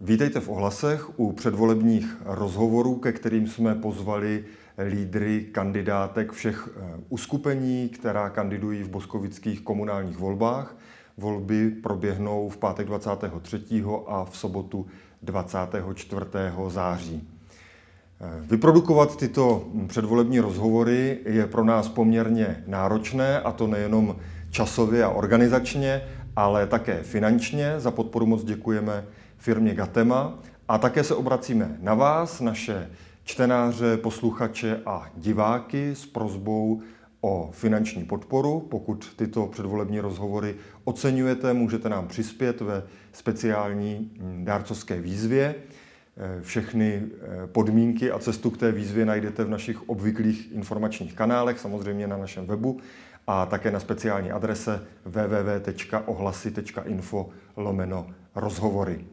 Vítejte v ohlasech u předvolebních rozhovorů, ke kterým jsme pozvali lídry kandidátek všech eh, uskupení, která kandidují v boskovických komunálních volbách. Volby proběhnou v pátek 23. a v sobotu 24. září. Eh, vyprodukovat tyto předvolební rozhovory je pro nás poměrně náročné, a to nejenom časově a organizačně, ale také finančně. Za podporu moc děkujeme firmě Gatema a také se obracíme na vás, naše čtenáře, posluchače a diváky s prozbou o finanční podporu. Pokud tyto předvolební rozhovory oceňujete, můžete nám přispět ve speciální hm, dárcovské výzvě. Eh, všechny eh, podmínky a cestu k té výzvě najdete v našich obvyklých informačních kanálech, samozřejmě na našem webu a také na speciální adrese www.ohlasy.info lomeno rozhovory.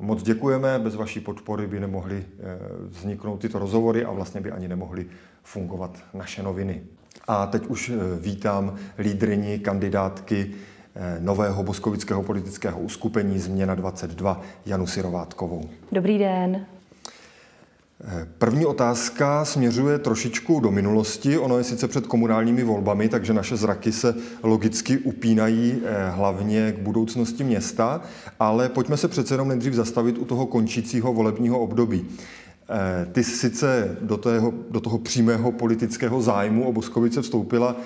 Moc děkujeme, bez vaší podpory by nemohly eh, vzniknout tyto rozhovory a vlastně by ani nemohly fungovat naše noviny. A teď už vítám lídrini, kandidátky nového boskovického politického uskupení Změna 22 Janu Sirovátkovou. Dobrý den. První otázka směřuje trošičku do minulosti. Ono je sice před komunálními volbami, takže naše zraky se logicky upínají eh, hlavně k budoucnosti města, ale pojďme se přece jenom nejdřív zastavit u toho končícího volebního období. Eh, ty sice do, tého, do toho přímého politického zájmu o Boskovice vstoupila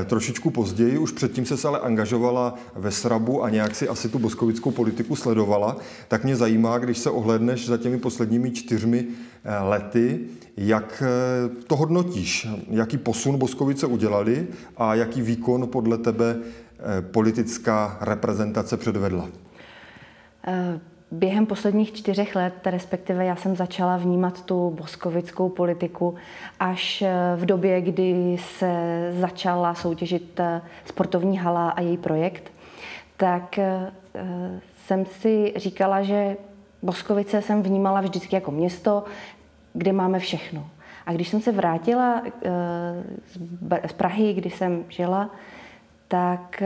eh, trošičku později, už předtím se ale angažovala ve Srabu a nějak si asi tu boskovickou politiku sledovala, tak mě zajímá, když se ohledneš za těmi posledními čtyřmi eh, lety, jak to hodnotíš, jaký posun Boskovice udělali a jaký výkon podle tebe politická reprezentace předvedla? Během posledních čtyřech let, respektive já jsem začala vnímat tu boskovickou politiku až eh, v době, kdy se začala soutěžit eh, sportovní hala a její projekt, tak eh, jsem si říkala, že Boskovice jsem vnímala vždycky jako město, kde máme všechno. A když jsem se vrátila z Prahy, kdy jsem žila, tak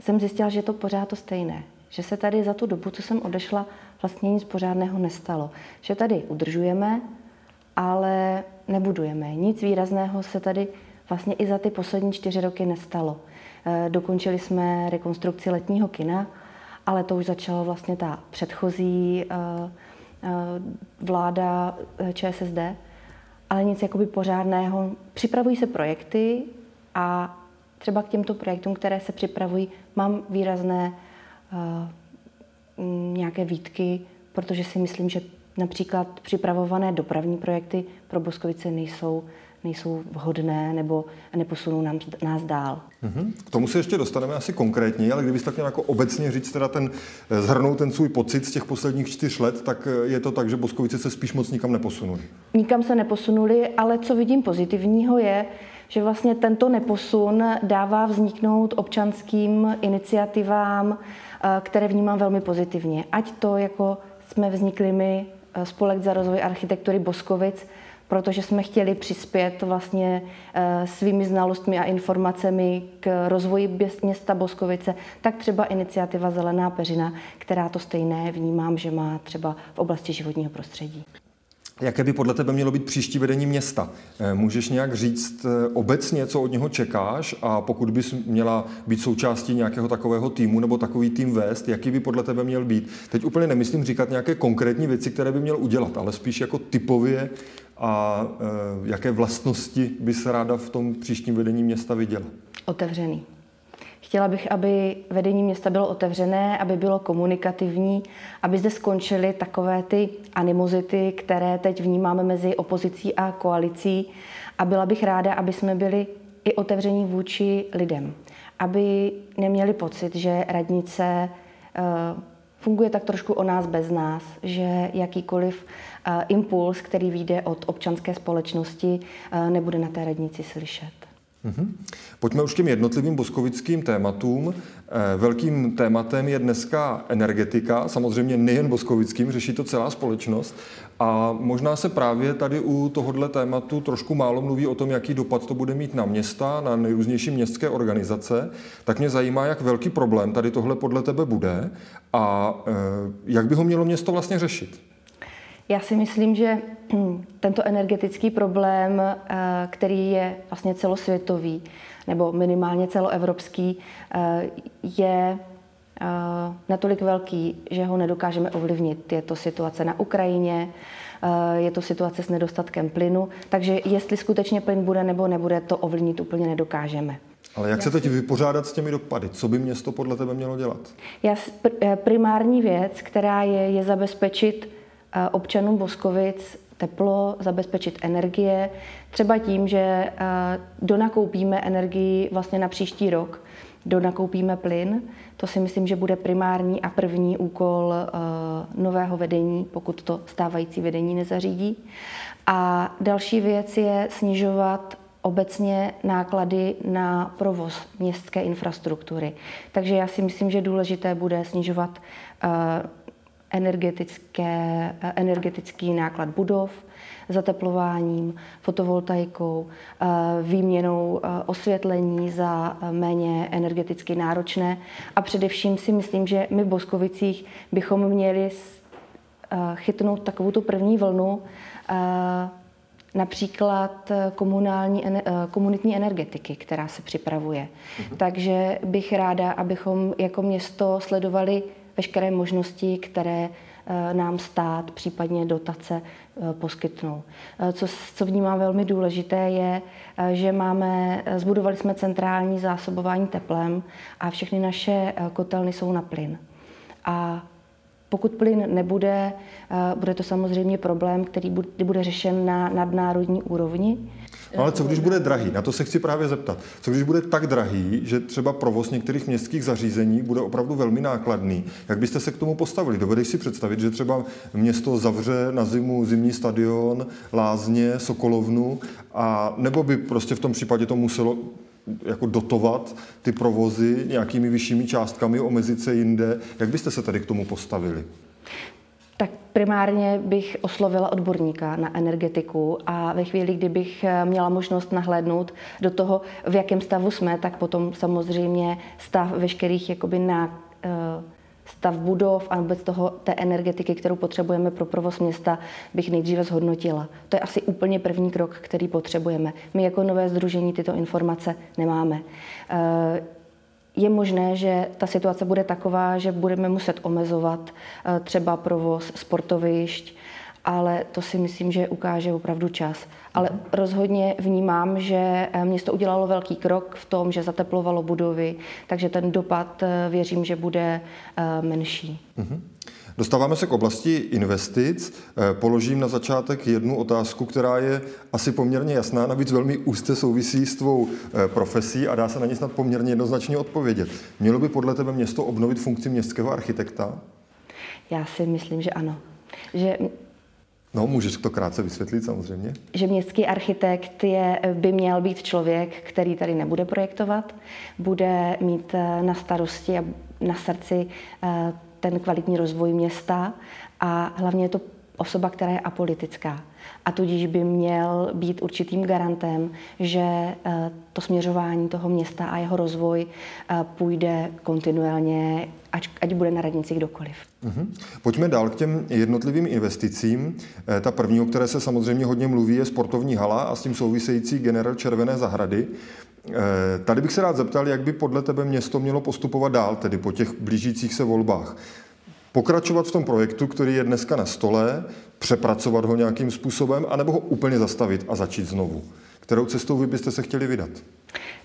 jsem zjistila, že je to pořád to stejné že se tady za tu dobu, co jsem odešla, vlastně nic pořádného nestalo. Že tady udržujeme, ale nebudujeme. Nic výrazného se tady vlastně i za ty poslední čtyři roky nestalo. Eh, dokončili jsme rekonstrukci letního kina, ale to už začalo vlastně ta předchozí eh, eh, vláda ČSSD, ale nic jakoby pořádného. Připravují se projekty a třeba k těmto projektům, které se připravují, mám výrazné nějaké výtky, protože si myslím, že například připravované dopravní projekty pro Boskovice nejsou, nejsou vhodné nebo neposunou nám, nás dál. Mm-hmm. K tomu se ještě dostaneme asi konkrétně, ale kdybyste tak měl jako obecně říct, teda ten, eh, zhrnout ten svůj pocit z těch posledních čtyř let, tak eh, je to tak, že Boskovice se spíš moc nikam neposunuli. Nikam se neposunuli, ale co vidím pozitivního je, že vlastně tento neposun dává vzniknout občanským iniciativám, eh, které vnímám velmi pozitivně. Ať to jako jsme vznikli my, eh, Spolek za rozvoj architektury Boskovic, protože jsme chtěli přispět vlastně eh, svými znalostmi a informacemi k rozvoji města Boskovice, tak třeba iniciativa Zelená peřina, která to stejné vnímám, že má třeba v oblasti životního prostředí. Jaké by podle tebe mělo být příští vedení města? Eh, můžeš nějak říct eh, obecně, co od něho čekáš a pokud bys měla být součástí nějakého takového týmu nebo takový tým vést, jaký by podle tebe měl být? Teď úplně nemyslím říkat nějaké konkrétní věci, které by měl udělat, ale spíš jako typově a e, jaké vlastnosti by se ráda v tom příštím vedení města viděla? Otevřený. Chtěla bych, aby vedení města bylo otevřené, aby bylo komunikativní, aby zde skončily takové ty animozity, které teď vnímáme mezi opozicí a koalicí. A byla bych ráda, aby jsme byli i otevření vůči lidem. Aby neměli pocit, že radnice eh, funguje tak trošku o nás bez nás, že jakýkoliv uh, impuls, který vyjde od občanské společnosti, uh, nebude na té radnici slyšet. Mm-hmm. Pojďme už k těm jednotlivým boskovickým tématům. Eh, velkým tématem je dneska energetika, samozřejmě nejen boskovickým, řeší to celá společnost. A možná se právě tady u tohohle tématu trošku málo mluví o tom, jaký dopad to bude mít na města, na nejrůznější městské organizace. Tak mě zajímá, jak velký problém tady tohle podle tebe bude a eh, jak by ho mělo město vlastně řešit. Já si myslím, že hm, tento energetický problém, eh, který je vlastně celosvětový nebo minimálně celoevropský, eh, je eh, natolik velký, že ho nedokážeme ovlivnit. Je to situace na Ukrajině, je to situace s nedostatkem plynu, takže jestli skutečně plyn bude nebo nebude, to ovlivnit úplně nedokážeme. Ale jak se teď vypořádat s těmi dopady? Co by město podle tebe mělo dělat? Já, primární věc, která je, je zabezpečit občanům Boskovic teplo, zabezpečit energie, třeba tím, že donakoupíme energii vlastně na příští rok, donakoupíme plyn. To si myslím, že bude primární a první úkol nového vedení, pokud to stávající vedení nezařídí. A další věc je snižovat obecně náklady na provoz městské infrastruktury. Takže já si myslím, že důležité bude snižovat energetické, energetický náklad budov, zateplováním, fotovoltaikou, eh, výměnou eh, osvětlení za eh, méně energeticky náročné. A především si myslím, že my v Boskovicích bychom měli chytnout takovou tu první vlnu, například komunální, komunitní energetiky, která se připravuje. Mhm. Takže bych ráda, abychom jako město sledovali veškeré možnosti, které eh, nám stát, případně dotace eh, poskytnou. Eh, co, co vnímám velmi důležité je, že máme, zbudovali jsme centrální zásobování teplem a všechny naše kotelny jsou na plyn. A pokud plyn nebude, bude to samozřejmě problém, který bude řešen na nadnárodní úrovni. Ale co když bude drahý? Na to se chci právě zeptat. Co když bude tak drahý, že třeba provoz některých městských zařízení bude opravdu velmi nákladný? Jak byste se k tomu postavili? Dovedeš si představit, že třeba město zavře na zimu zimní stadion, lázně, Sokolovnu, a nebo by prostě v tom případě to muselo jako dotovat ty provozy nějakými vyššími částkami, omezit se jinde. Jak byste se tady k tomu postavili? Tak primárně bych oslovila odborníka na energetiku a ve chvíli, kdybych eh, měla možnost nahlédnout do toho, v jakém stavu jsme, tak potom samozřejmě stav veškerých jakoby na eh, stav budov a vůbec toho, té energetiky, kterou potřebujeme pro provoz města, bych nejdříve zhodnotila. To je asi úplně první krok, který potřebujeme. My jako nové združení tyto informace nemáme. Eh, je možné, že ta situace bude taková, že budeme muset omezovat eh, třeba provoz sportovišť, ale to si myslím, že ukáže opravdu čas. Ale rozhodně vnímám, že eh, město udělalo velký krok v tom, že zateplovalo budovy, takže ten dopad eh, věřím, že bude menší. Mm-hmm. Dostáváme se k oblasti investic. Eh, položím na začátek jednu otázku, která je asi poměrně jasná, navíc velmi úzce souvisí s tvou eh, profesí a dá se na ní snad poměrně jednoznačně odpovědět. Mělo by podle tebe město obnovit funkci městského architekta? Já si myslím, že ano. Že No, můžeš to krátce vysvětlit samozřejmě. Že městský architekt je, by měl být člověk, který tady nebude projektovat, bude mít eh, na starosti a na srdci ten kvalitní rozvoj města a hlavně je to osoba, která je apolitická. A tudíž by měl být určitým garantem, že eh, to směřování toho města a jeho rozvoj eh, půjde kontinuálně, ať, ať bude na radnici kdokoliv. Uh-huh. Pojďme dál k těm jednotlivým investicím. Eh, ta první, o které se samozřejmě hodně mluví, je sportovní hala a s tím související generál Červené zahrady. Tady bych se rád zeptal, jak by podle tebe město mělo postupovat dál, tedy po těch blížících se volbách pokračovat v tom projektu, který je dneska na stole, přepracovat ho nějakým způsobem, anebo ho úplně zastavit a začít znovu. Kterou cestou vy byste se chtěli vydat?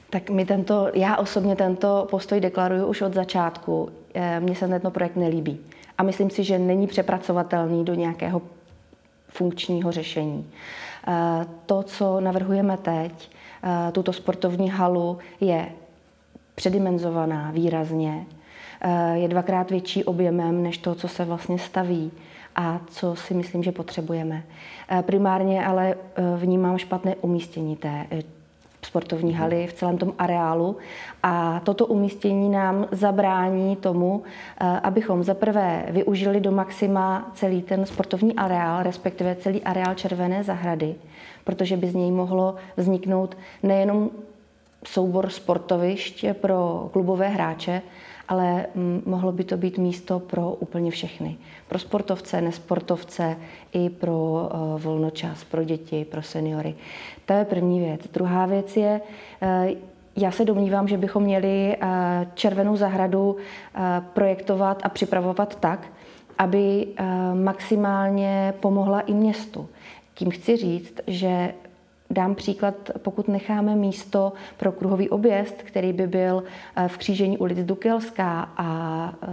Tak mi tento, já osobně tento postoj deklaruju už od začátku. Eh, mně se tento projekt nelíbí. A myslím si, že není přepracovatelný do nějakého funkčního řešení. Eh, to, co navrhujeme teď, eh, tuto sportovní halu, je předimenzovaná výrazně, je dvakrát větší objemem než to, co se vlastně staví a co si myslím, že potřebujeme. Primárně ale eh, vnímám špatné umístění té eh, sportovní haly, v celém tom areálu. A toto umístění nám zabrání tomu, eh, abychom zaprvé využili do maxima celý ten sportovní areál, respektive celý areál Červené zahrady, protože by z něj mohlo vzniknout nejenom soubor sportovišť pro klubové hráče, ale mm, mohlo by to být místo pro úplně všechny. Pro sportovce, nesportovce, i pro uh, volnočas, pro děti, pro seniory. To je první věc. Druhá věc je, uh, já se domnívám, že bychom měli uh, Červenou zahradu projektovat a připravovat tak, aby maximálně pomohla i městu. Tím chci říct, že Dám příklad, pokud necháme místo pro kruhový objezd, který by byl eh, v křížení ulic Dukelská a eh,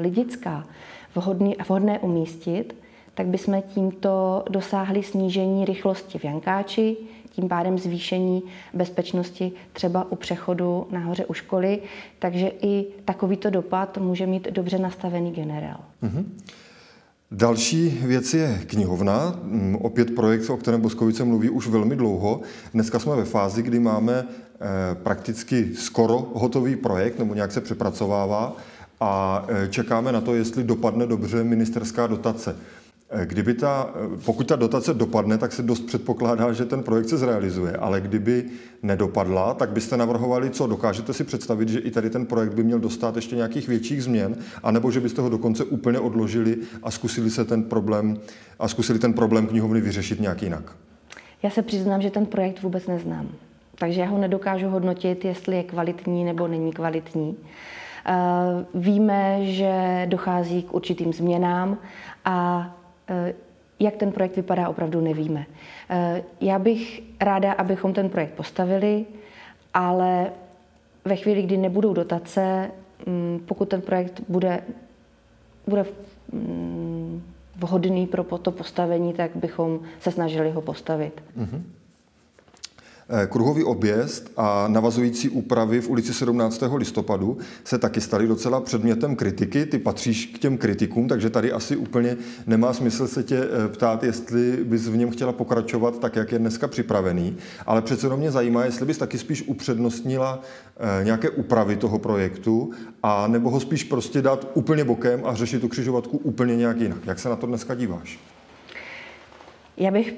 Lidická, vhodný, vhodné umístit, tak bychom tímto dosáhli snížení rychlosti v Jankáči, tím pádem zvýšení bezpečnosti třeba u přechodu nahoře u školy, takže i takovýto dopad může mít dobře nastavený generál. Mm-hmm. Další věc je knihovna, mm, opět projekt, o kterém Boskovice mluví už velmi dlouho. Dneska jsme ve fázi, kdy máme eh, prakticky skoro hotový projekt, nebo nějak se přepracovává a eh, čekáme na to, jestli dopadne dobře ministerská dotace. Eh, kdyby ta, eh, pokud ta dotace dopadne, tak se dost předpokládá, že ten projekt se zrealizuje, ale kdyby nedopadla, tak byste navrhovali, co dokážete si představit, že i tady ten projekt by měl dostat ještě nějakých větších změn, anebo že byste ho dokonce úplně odložili a zkusili se ten problém a zkusili ten problém knihovny vyřešit nějak jinak. Já se přiznám, že ten projekt vůbec neznám. Takže já ho nedokážu hodnotit, jestli je kvalitní nebo není kvalitní. Eh, víme, že dochází k určitým změnám a jak ten projekt vypadá, opravdu nevíme. Eh, já bych ráda, abychom ten projekt postavili, ale ve chvíli, kdy nebudou dotace, mm, pokud ten projekt bude, bude mm, vhodný pro to postavení, tak bychom se snažili ho postavit. Mm-hmm. Eh, kruhový objezd a navazující úpravy v ulici 17. listopadu se taky staly docela předmětem kritiky. Ty patříš k těm kritikům, takže tady asi úplně nemá smysl se tě eh, ptát, jestli bys v něm chtěla pokračovat tak, jak je dneska připravený. Ale přece jenom mě zajímá, jestli bys taky spíš upřednostnila eh, nějaké úpravy toho projektu, a nebo ho spíš prostě dát úplně bokem a řešit tu křižovatku úplně nějak jinak. Jak se na to dneska díváš? Já bych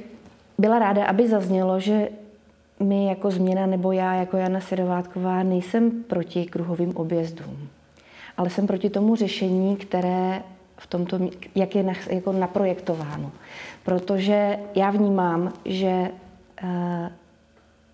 byla ráda, aby zaznělo, že my jako změna nebo já jako Jana Sirovátková nejsem proti kruhovým objezdům, ale jsem proti tomu řešení, které v tomto, jak je jako naprojektováno. Protože já vnímám, že eh,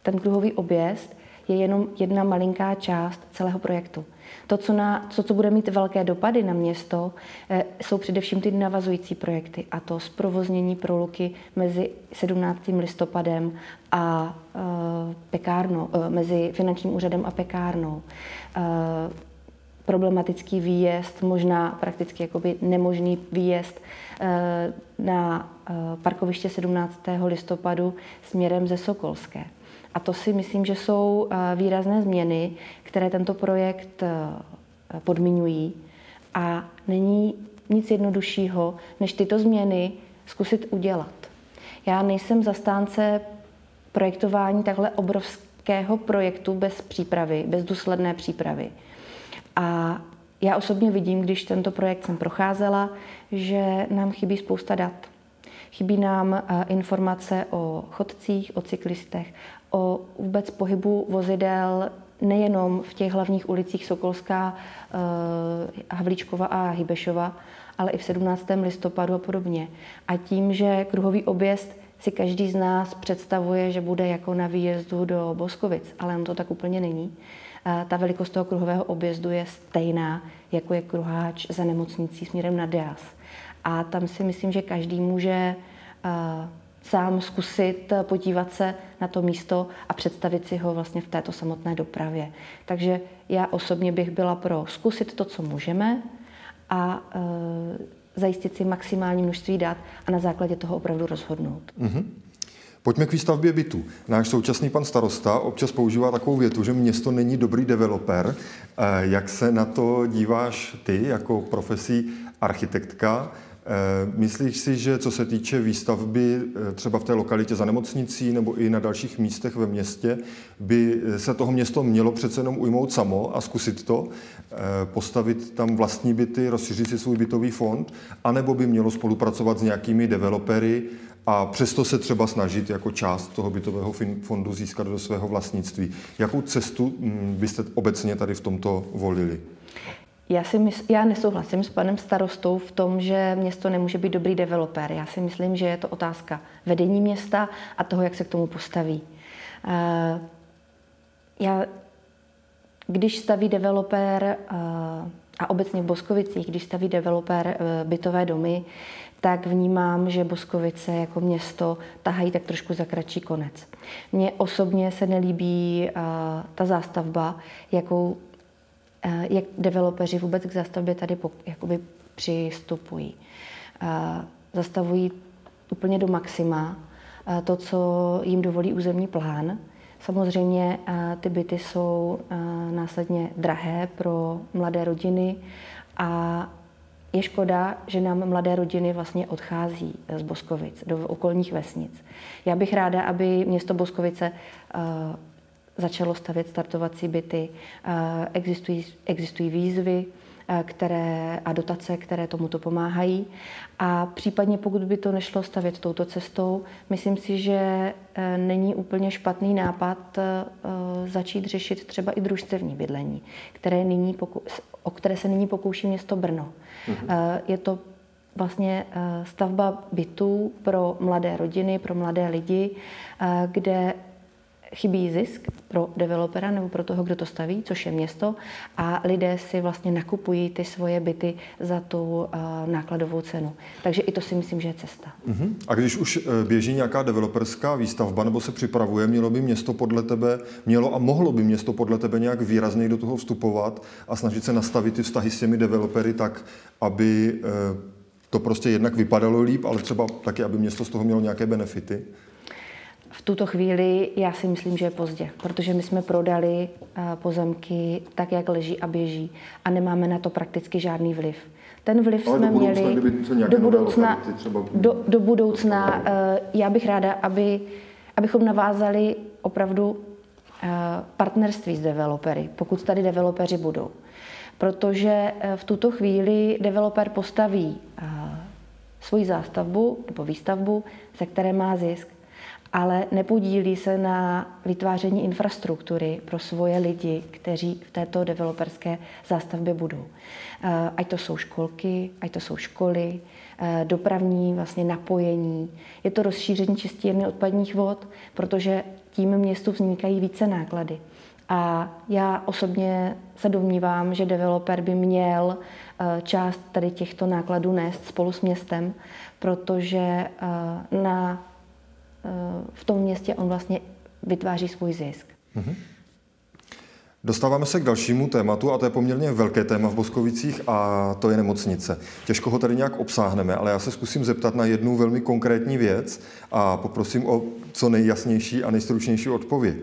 ten kruhový objezd je jenom jedna malinká část celého projektu. To, co, na, co, co bude mít velké dopady na město, eh, jsou především ty navazující projekty, a to zprovoznění proluky mezi 17. listopadem a e, pekárnou, e, mezi finančním úřadem a pekárnou. Problematický výjezd, možná prakticky jakoby nemožný výjezd na parkoviště 17. listopadu směrem ze Sokolské. A to si myslím, že jsou eh, výrazné změny, které tento projekt eh, podmiňují. A není nic jednoduššího, než tyto změny zkusit udělat. Já nejsem zastánce projektování takhle obrovského projektu bez přípravy, bez důsledné přípravy. A já osobně vidím, když tento projekt jsem procházela, že nám chybí spousta dat. Chybí nám eh, informace o chodcích, o cyklistech, o vůbec pohybu vozidel nejenom v těch hlavních ulicích Sokolská, eh, Havlíčkova a Hybešova, ale i v 17. listopadu a podobně. A tím, že kruhový objezd si každý z nás představuje, že bude jako na výjezdu do Boskovic, ale on to tak úplně není. Eh, ta velikost toho kruhového objezdu je stejná, jako je kruháč za nemocnicí směrem na Deas. A tam si myslím, že každý může uh, sám zkusit podívat se na to místo a představit si ho vlastně v této samotné dopravě. Takže já osobně bych byla pro zkusit to, co můžeme a e, zajistit si maximální množství dat a na základě toho opravdu rozhodnout. Mm-hmm. Pojďme k výstavbě bytů. Náš současný pan starosta občas používá takovou větu, že město není dobrý developer. Jak se na to díváš ty jako profesí architektka? Myslíš si, že co se týče výstavby třeba v té lokalitě za nemocnicí nebo i na dalších místech ve městě, by se toho město mělo přece jenom ujmout samo a zkusit to, postavit tam vlastní byty, rozšířit si svůj bytový fond, anebo by mělo spolupracovat s nějakými developery, a přesto se třeba snažit jako část toho bytového fondu získat do svého vlastnictví. Jakou cestu mm, byste obecně tady v tomto volili? Já, si mysl, já nesouhlasím s panem starostou v tom, že město nemůže být dobrý developer. Já si myslím, že je to otázka vedení města a toho, jak se k tomu postaví. Uh, já, když staví developer uh, a obecně v Boskovicích, když staví developer uh, bytové domy, tak vnímám, že Boskovice jako město tahají tak trošku za kratší konec. Mně osobně se nelíbí uh, ta zástavba, jakou, jak developeři vůbec k zástavbě tady jakoby přistupují. Uh, zastavují úplně do maxima uh, to, co jim dovolí územní plán. Samozřejmě ty byty jsou následně drahé pro mladé rodiny a je škoda, že nám mladé rodiny vlastně odchází z Boskovic do okolních vesnic. Já bych ráda, aby město Boskovice začalo stavět startovací byty. Uh, existují, existují výzvy, uh, které, a dotace, které tomuto pomáhají. A případně, pokud by to nešlo stavět touto cestou, myslím si, že není úplně špatný nápad začít řešit třeba i družstevní bydlení, které nyní o které se nyní pokouší město Brno. Mm-hmm. Je to vlastně eh, stavba bytů pro mladé rodiny, pro mladé lidi, eh, kde chybí zisk pro developera nebo pro toho, kdo to staví, což je město, a lidé si vlastně nakupují ty svoje byty za tu uh, nákladovou cenu. Takže i to si myslím, že je cesta. Uh-huh. A když už eh, běží nějaká developerská výstavba nebo se připravuje, mělo by město podle tebe, mělo a mohlo by město podle tebe nějak výrazněji do toho vstupovat a snažit se nastavit ty vztahy s těmi developery tak, aby uh, to prostě jednak vypadalo líp, ale třeba taky, aby město z toho mělo nějaké benefity? V tuto chvíli já si myslím, že je pozdě, protože my jsme prodali eh, pozemky tak, jak leží a běží a nemáme na to prakticky žádný vliv. Ten vliv Ale jsme do budoucna, měli do budoucna, třeba... do, do budoucna. Eh, já bych ráda, aby, abychom navázali opravdu eh, partnerství s developery, pokud tady developeři budou. Protože v tuto chvíli developer postaví svoji zástavbu nebo výstavbu, ze které má zisk ale nepodílí se na vytváření infrastruktury pro svoje lidi, kteří v této developerské zástavbě budou. Eh, ať to jsou školky, ať to jsou školy, eh, dopravní vlastně napojení. Je to rozšíření čistírny odpadních vod, protože tím městu vznikají více náklady. A já osobně se domnívám, že developer by měl eh, část tady těchto nákladů nést spolu s městem, protože na v tom městě on vlastně vytváří svůj zisk. Mm-hmm. Dostáváme se k dalšímu tématu a to je poměrně velké téma v Boskovicích a to je nemocnice. Těžko ho tady nějak obsáhneme, ale já se zkusím zeptat na jednu velmi konkrétní věc a poprosím o co nejjasnější a nejstručnější odpověď.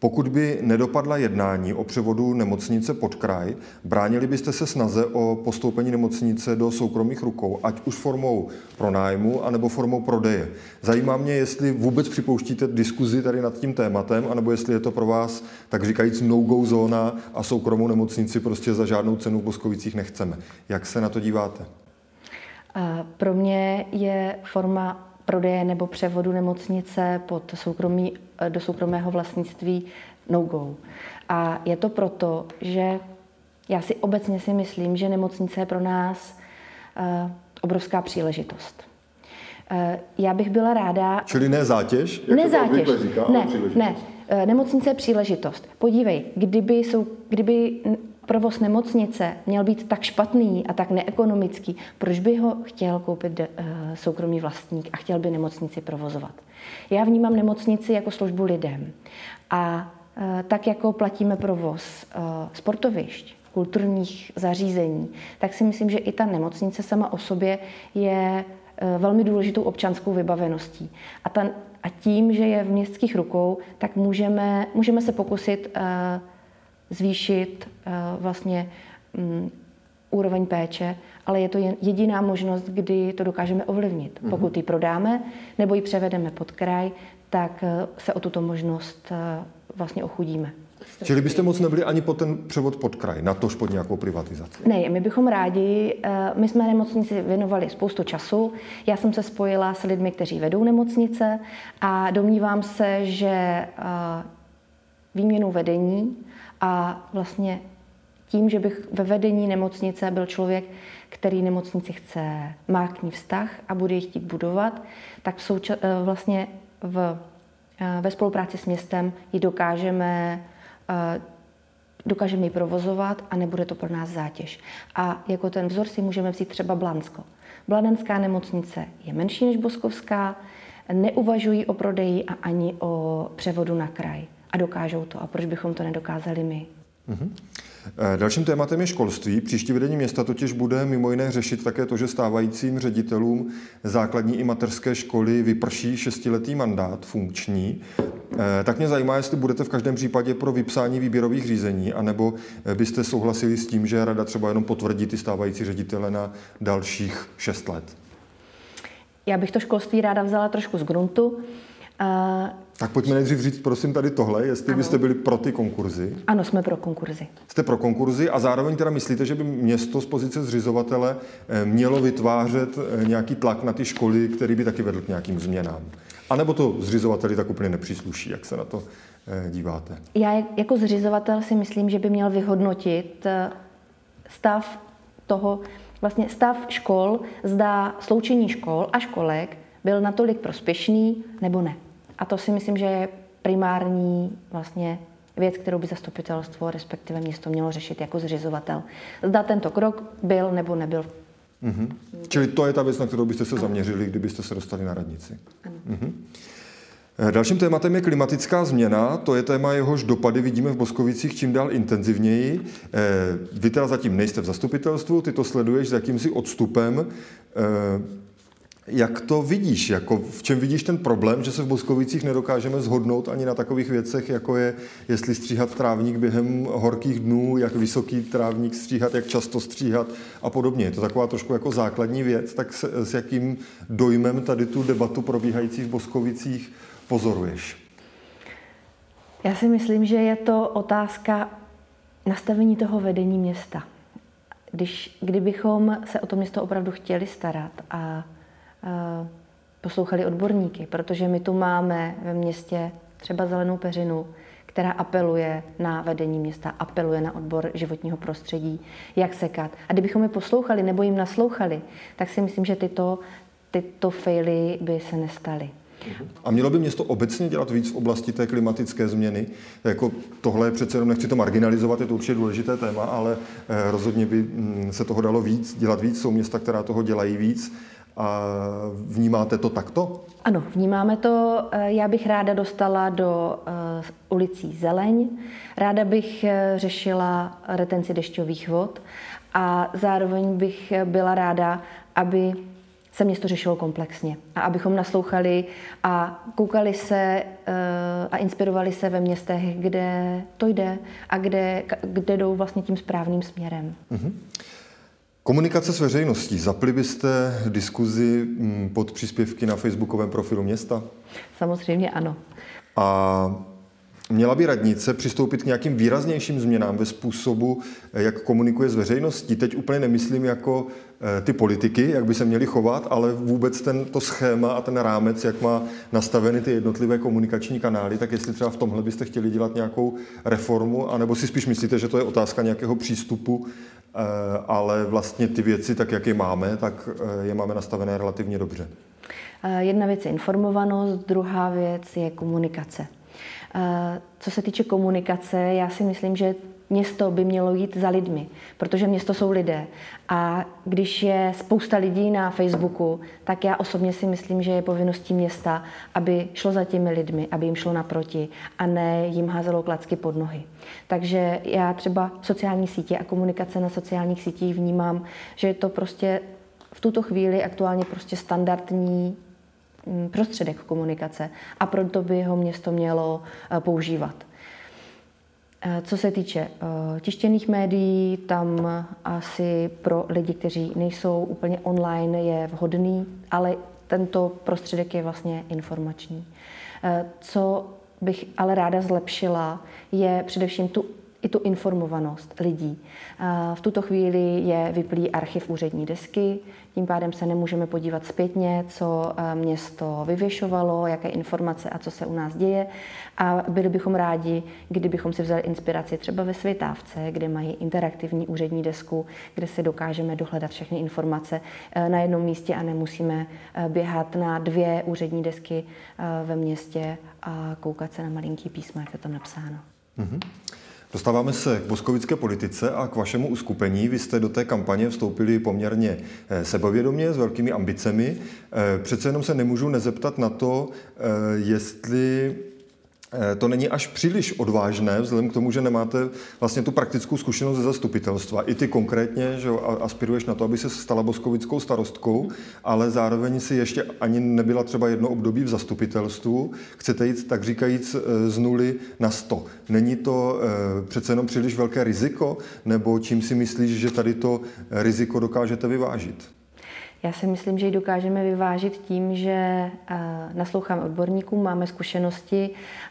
Pokud by nedopadla jednání o převodu nemocnice pod kraj, bránili byste se snaze o postoupení nemocnice do soukromých rukou, ať už formou pronájmu, anebo formou prodeje. Zajímá mě, jestli vůbec připouštíte diskuzi tady nad tím tématem, anebo jestli je to pro vás, tak říkajíc, no-go zóna a soukromou nemocnici prostě za žádnou cenu v Boskovicích nechceme. Jak se na to díváte? Pro mě je forma prodeje nebo převodu nemocnice pod soukromí, do soukromého vlastnictví no-go. A je to proto, že já si obecně si myslím, že nemocnice je pro nás uh, obrovská příležitost. Uh, já bych byla ráda... Čili ne zátěž? Jak ne zátěž. Říká, ne, ne. Uh, nemocnice je příležitost. Podívej, kdyby, jsou, kdyby provoz nemocnice měl být tak špatný a tak neekonomický, proč by ho chtěl koupit uh, soukromý vlastník a chtěl by nemocnici provozovat? Já vnímám nemocnici jako službu lidem. A uh, tak jako platíme provoz uh, sportovišť, kulturních zařízení, tak si myslím, že i ta nemocnice sama o sobě je velmi důležitou občanskou vybaveností. A, ta, a tím, že je v městských rukou, tak můžeme, můžeme se pokusit zvýšit eh, vlastně mm, úroveň péče, ale je to jediná možnost, kdy to dokážeme ovlivnit. Mm-hmm. Pokud ji prodáme nebo ji převedeme pod kraj, tak eh, se o tuto možnost eh, vlastně ochudíme. Čili byste moc nebyli ani po ten převod pod kraj, na tož pod nějakou privatizaci? Ne, my bychom rádi, my jsme nemocnici věnovali spoustu času. Já jsem se spojila s lidmi, kteří vedou nemocnice a domnívám se, že výměnou vedení a vlastně tím, že bych ve vedení nemocnice byl člověk, který nemocnici chce, má k ní vztah a bude ji chtít budovat, tak v souča- eh, vlastně v, eh, ve spolupráci s městem ji dokážeme, eh, dokážeme ji provozovat a nebude to pro nás zátěž. A jako ten vzor si můžeme vzít třeba Blansko. Bladenská nemocnice je menší než Boskovská, neuvažují o prodeji a ani o převodu na kraj. A dokážou to. A proč bychom to nedokázali my? Mm-hmm. Dalším tématem je školství. Příští vedení města totiž bude mimo jiné řešit také to, že stávajícím ředitelům základní i mateřské školy vyprší šestiletý mandát funkční. Eh, tak mě zajímá, jestli budete v každém případě pro vypsání výběrových řízení, anebo eh, byste souhlasili s tím, že rada třeba jenom potvrdí ty stávající ředitele na dalších šest let. Já bych to školství ráda vzala trošku z gruntu. Tak pojďme nejdřív říct, prosím, tady tohle, jestli ano. byste byli pro ty konkurzy. Ano, jsme pro konkurzy. Jste pro konkurzy a zároveň teda myslíte, že by město z pozice zřizovatele eh, mělo vytvářet eh, nějaký tlak na ty školy, který by taky vedl k nějakým změnám? A nebo to zřizovateli tak úplně nepřísluší, jak se na to eh, díváte? Já jako zřizovatel si myslím, že by měl vyhodnotit stav toho, vlastně stav škol, zda sloučení škol a školek byl natolik prospěšný nebo ne. A to si myslím, že je primární vlastně věc, kterou by zastupitelstvo, respektive město mělo řešit jako zřizovatel. Zda tento krok byl nebo nebyl. Mm-hmm. Čili to je ta věc, na kterou byste se zaměřili, kdybyste se dostali na radnici. Ano. Mm-hmm. Dalším tématem je klimatická změna. To je téma, jehož dopady vidíme v Boskovicích čím dál intenzivněji. Eh, vy teda zatím nejste v zastupitelstvu, ty to sleduješ s jakýmsi odstupem. Jak to vidíš? Jako v čem vidíš ten problém, že se v Boskovicích nedokážeme zhodnout ani na takových věcech, jako je, jestli stříhat trávník během horkých dnů, jak vysoký trávník stříhat, jak často stříhat a podobně. Je to taková trošku jako základní věc, tak se, s jakým dojmem tady tu debatu probíhající v Boskovicích pozoruješ? Já si myslím, že je to otázka nastavení toho vedení města. Když, kdybychom se o to město opravdu chtěli starat a poslouchali odborníky, protože my tu máme ve městě třeba zelenou peřinu, která apeluje na vedení města, apeluje na odbor životního prostředí, jak sekat. A kdybychom je poslouchali nebo jim naslouchali, tak si myslím, že tyto, tyto faily by se nestaly. A mělo by město obecně dělat víc v oblasti té klimatické změny? Jako tohle je přece jenom, nechci to marginalizovat, je to určitě důležité téma, ale eh, rozhodně by mm, se toho dalo víc, dělat víc. Jsou města, která toho dělají víc. A vnímáte to takto? Ano, vnímáme to. Eh, já bych ráda dostala do uh, ulicí zeleň, ráda bych eh, řešila retenci dešťových vod a zároveň bych byla ráda, aby se město řešilo komplexně a abychom naslouchali a koukali se a inspirovali se ve městech, kde to jde a kde, kde jdou vlastně tím správným směrem. Mm-hmm. Komunikace s veřejností. Zapli byste diskuzi mm, pod příspěvky na facebookovém profilu města? Samozřejmě ano. A měla by radnice přistoupit k nějakým výraznějším změnám ve způsobu, jak komunikuje s veřejností? Teď úplně nemyslím jako eh, ty politiky, jak by se měli chovat, ale vůbec ten, to schéma a ten rámec, jak má nastaveny ty jednotlivé komunikační kanály, tak jestli třeba v tomhle byste chtěli dělat nějakou reformu, anebo si spíš myslíte, že to je otázka nějakého přístupu ale vlastně ty věci, tak jak je máme, tak eh, je máme nastavené relativně dobře. Eh, jedna věc je informovanost, druhá věc je komunikace. Co se týče komunikace, já si myslím, že město by mělo jít za lidmi, protože město jsou lidé. A když je spousta lidí na Facebooku, tak já osobně si myslím, že je povinností města, aby šlo za těmi lidmi, aby jim šlo naproti a ne jim házelo klacky pod nohy. Takže já třeba sociální sítě a komunikace na sociálních sítích vnímám, že je to prostě v tuto chvíli aktuálně prostě standardní mm, prostředek komunikace a proto by ho město mělo eh, používat. Co se týče tištěných médií, tam asi pro lidi, kteří nejsou úplně online, je vhodný, ale tento prostředek je vlastně informační. Co bych ale ráda zlepšila, je především tu i tu informovanost lidí. V tuto chvíli je vyplý archiv úřední desky, tím pádem se nemůžeme podívat zpětně, co město vyvěšovalo, jaké informace a co se u nás děje. A byli bychom rádi, kdybychom si vzali inspiraci třeba ve Světávce, kde mají interaktivní úřední desku, kde si dokážeme dohledat všechny informace na jednom místě a nemusíme běhat na dvě úřední desky ve městě a koukat se na malinký písmo, jak je tam napsáno. Mm-hmm. Dostáváme se k boskovické politice a k vašemu uskupení. Vy jste do té kampaně vstoupili poměrně eh, sebevědomě, s velkými ambicemi. Eh, přece jenom se nemůžu nezeptat na to, eh, jestli to není až příliš odvážné, vzhledem k tomu, že nemáte vlastně tu praktickou zkušenost ze zastupitelstva. I ty konkrétně, že aspiruješ na to, aby se stala boskovickou starostkou, ale zároveň si ještě ani nebyla třeba jedno období v zastupitelstvu. Chcete jít, tak říkajíc, eh, z nuly na sto. Není to eh, přece jenom příliš velké riziko, nebo čím si myslíš, že tady to riziko dokážete vyvážit? Já si myslím, že ji dokážeme vyvážit tím, že eh, nasloucháme odborníkům, máme zkušenosti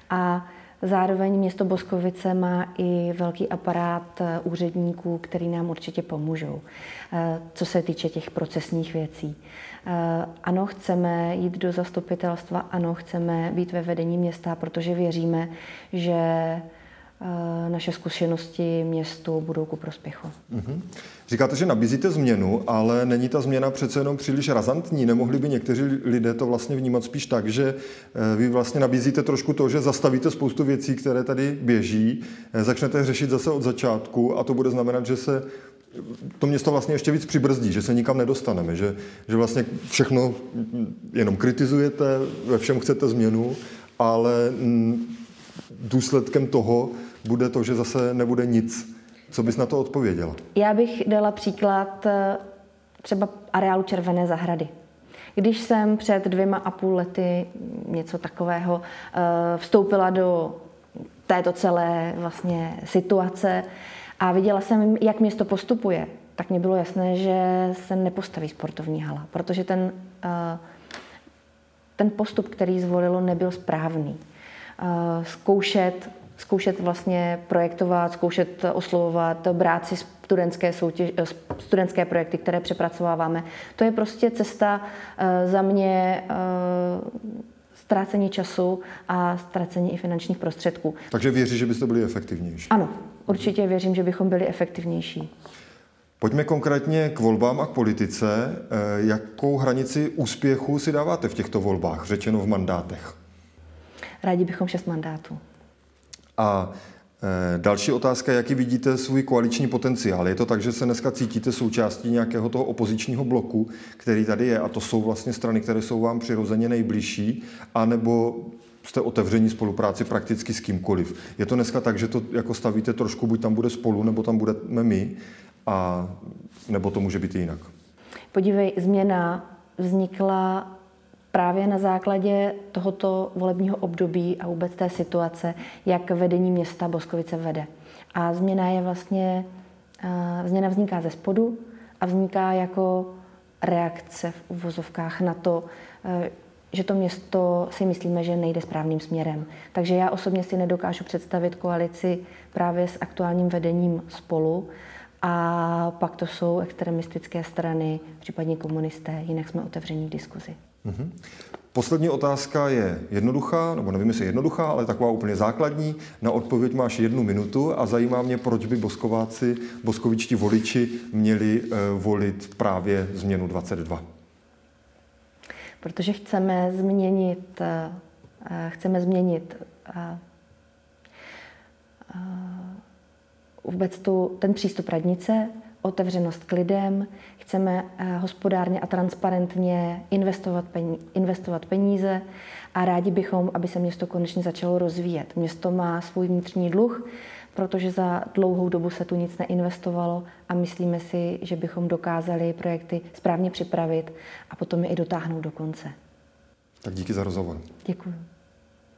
a zároveň město Boskovice má i velký aparát eh, úředníků, který nám určitě pomůžou, eh, co se týče těch procesních věcí. Ano, chceme jít do zastupitelstva, ano, chceme být ve vedení města, protože věříme, že naše zkušenosti městu budou ku prospěchu. Mm-hmm. Říkáte, že nabízíte změnu, ale není ta změna přece jenom příliš razantní. Nemohli by někteří lidé to vlastně vnímat spíš tak, že eh, vy vlastně nabízíte trošku to, že zastavíte spoustu věcí, které tady běží, eh, začnete řešit zase od začátku a to bude znamenat, že se to město vlastně ještě víc přibrzdí, že se nikam nedostaneme, že, že vlastně všechno jenom kritizujete, ve všem chcete změnu, ale mm, důsledkem toho bude to, že zase nebude nic. Co bys na to odpověděla? Já bych dala příklad eh, třeba areálu Červené zahrady. Když jsem před dvěma a půl lety něco takového eh, vstoupila do této celé vlastně situace a viděla jsem, jak město postupuje, tak mě bylo jasné, že se nepostaví sportovní hala, protože ten, eh, ten postup, který zvolilo, nebyl správný. Zkoušet zkoušet vlastně projektovat, zkoušet oslovovat, brát si studentské, soutěž, studentské projekty, které přepracováváme. To je prostě cesta eh, za mě eh, ztrácení času a ztrácení i finančních prostředků. Takže věří, že byste byli efektivnější? Ano, určitě věřím, že bychom byli efektivnější. Pojďme konkrétně k volbám a k politice. Eh, jakou hranici úspěchu si dáváte v těchto volbách, řečeno v mandátech? Rádi bychom šest mandátů. A e, Další otázka, jaký vidíte svůj koaliční potenciál? Je to tak, že se dneska cítíte součástí nějakého toho opozičního bloku, který tady je, a to jsou vlastně strany, které jsou vám přirozeně nejbližší, anebo jste otevření spolupráci prakticky s kýmkoliv. Je to dneska tak, že to jako stavíte trošku, buď tam bude spolu, nebo tam budeme my, a, nebo to může být jinak? Podívej, změna vznikla právě na základě tohoto volebního období a vůbec té situace, jak vedení města Boskovice vede. A změna je vlastně, změna vzniká ze spodu a vzniká jako reakce v uvozovkách na to, e, že to město si myslíme, že nejde správným směrem. Takže já osobně si nedokážu představit koalici právě s aktuálním vedením spolu. A pak to jsou extremistické strany, případně komunisté, jinak jsme otevření k diskuzi. Mm-hmm. Poslední otázka je jednoduchá, nebo nevím, jestli jednoduchá, ale taková úplně základní. Na odpověď máš jednu minutu a zajímá mě, proč by boskováci, boskovičtí voliči měli uh, volit právě změnu 22. Protože chceme změnit, uh, chceme změnit vůbec tu, ten přístup radnice, otevřenost k lidem, chceme eh, hospodárně a transparentně investovat, peníze, investovat peníze a rádi bychom, aby se město konečně začalo rozvíjet. Město má svůj vnitřní dluh, protože za dlouhou dobu se tu nic neinvestovalo a myslíme si, že bychom dokázali projekty správně připravit a potom je i dotáhnout do konce. Tak díky za rozhovor. Děkuji.